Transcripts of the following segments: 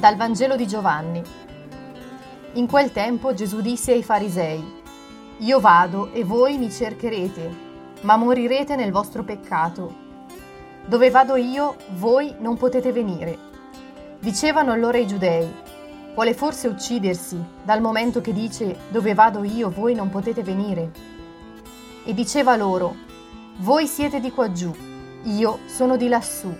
Dal Vangelo di Giovanni. In quel tempo Gesù disse ai farisei, Io vado e voi mi cercherete, ma morirete nel vostro peccato. Dove vado io, voi non potete venire. Dicevano allora i giudei, Vuole forse uccidersi dal momento che dice, Dove vado io, voi non potete venire? E diceva loro, Voi siete di qua giù, io sono di lassù.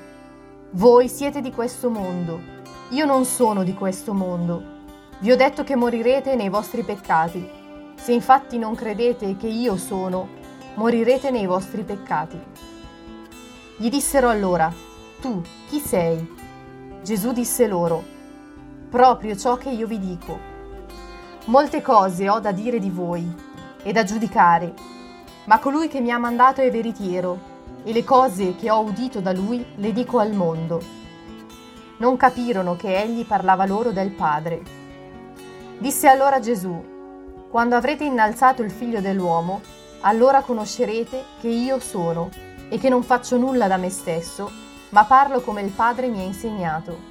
Voi siete di questo mondo io non sono di questo mondo. Vi ho detto che morirete nei vostri peccati. Se infatti non credete che io sono, morirete nei vostri peccati. Gli dissero allora, Tu chi sei? Gesù disse loro, Proprio ciò che io vi dico. Molte cose ho da dire di voi e da giudicare, ma colui che mi ha mandato è veritiero, e le cose che ho udito da lui le dico al mondo non capirono che egli parlava loro del Padre. Disse allora Gesù, Quando avrete innalzato il figlio dell'uomo, allora conoscerete che io sono e che non faccio nulla da me stesso, ma parlo come il Padre mi ha insegnato.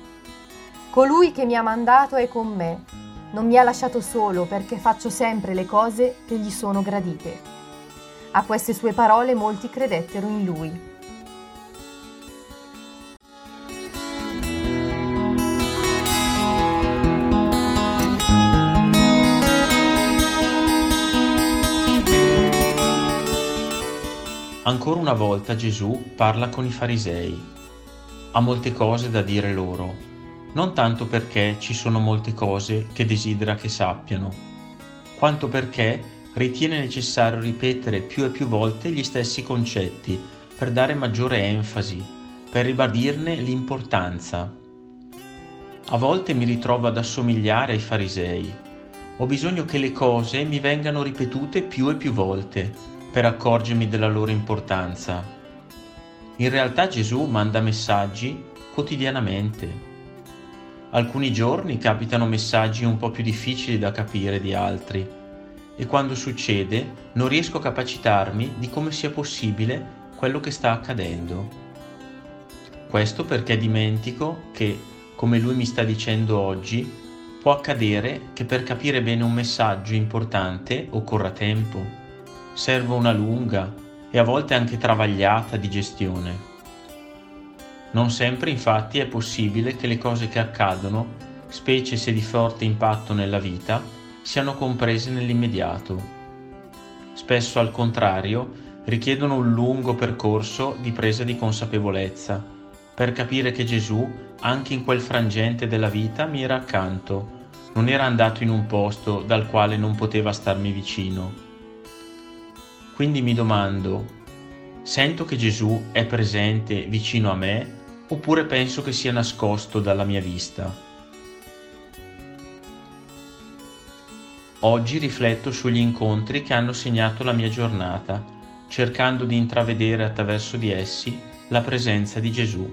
Colui che mi ha mandato è con me, non mi ha lasciato solo perché faccio sempre le cose che gli sono gradite. A queste sue parole molti credettero in lui. Ancora una volta Gesù parla con i farisei. Ha molte cose da dire loro, non tanto perché ci sono molte cose che desidera che sappiano, quanto perché ritiene necessario ripetere più e più volte gli stessi concetti per dare maggiore enfasi, per ribadirne l'importanza. A volte mi ritrovo ad assomigliare ai farisei. Ho bisogno che le cose mi vengano ripetute più e più volte per accorgermi della loro importanza. In realtà Gesù manda messaggi quotidianamente. Alcuni giorni capitano messaggi un po' più difficili da capire di altri e quando succede non riesco a capacitarmi di come sia possibile quello che sta accadendo. Questo perché dimentico che, come lui mi sta dicendo oggi, può accadere che per capire bene un messaggio importante occorra tempo serve una lunga e a volte anche travagliata digestione. Non sempre infatti è possibile che le cose che accadono, specie se di forte impatto nella vita, siano comprese nell'immediato. Spesso al contrario richiedono un lungo percorso di presa di consapevolezza per capire che Gesù, anche in quel frangente della vita, mi era accanto, non era andato in un posto dal quale non poteva starmi vicino quindi mi domando, sento che Gesù è presente vicino a me oppure penso che sia nascosto dalla mia vista? Oggi rifletto sugli incontri che hanno segnato la mia giornata, cercando di intravedere attraverso di essi la presenza di Gesù.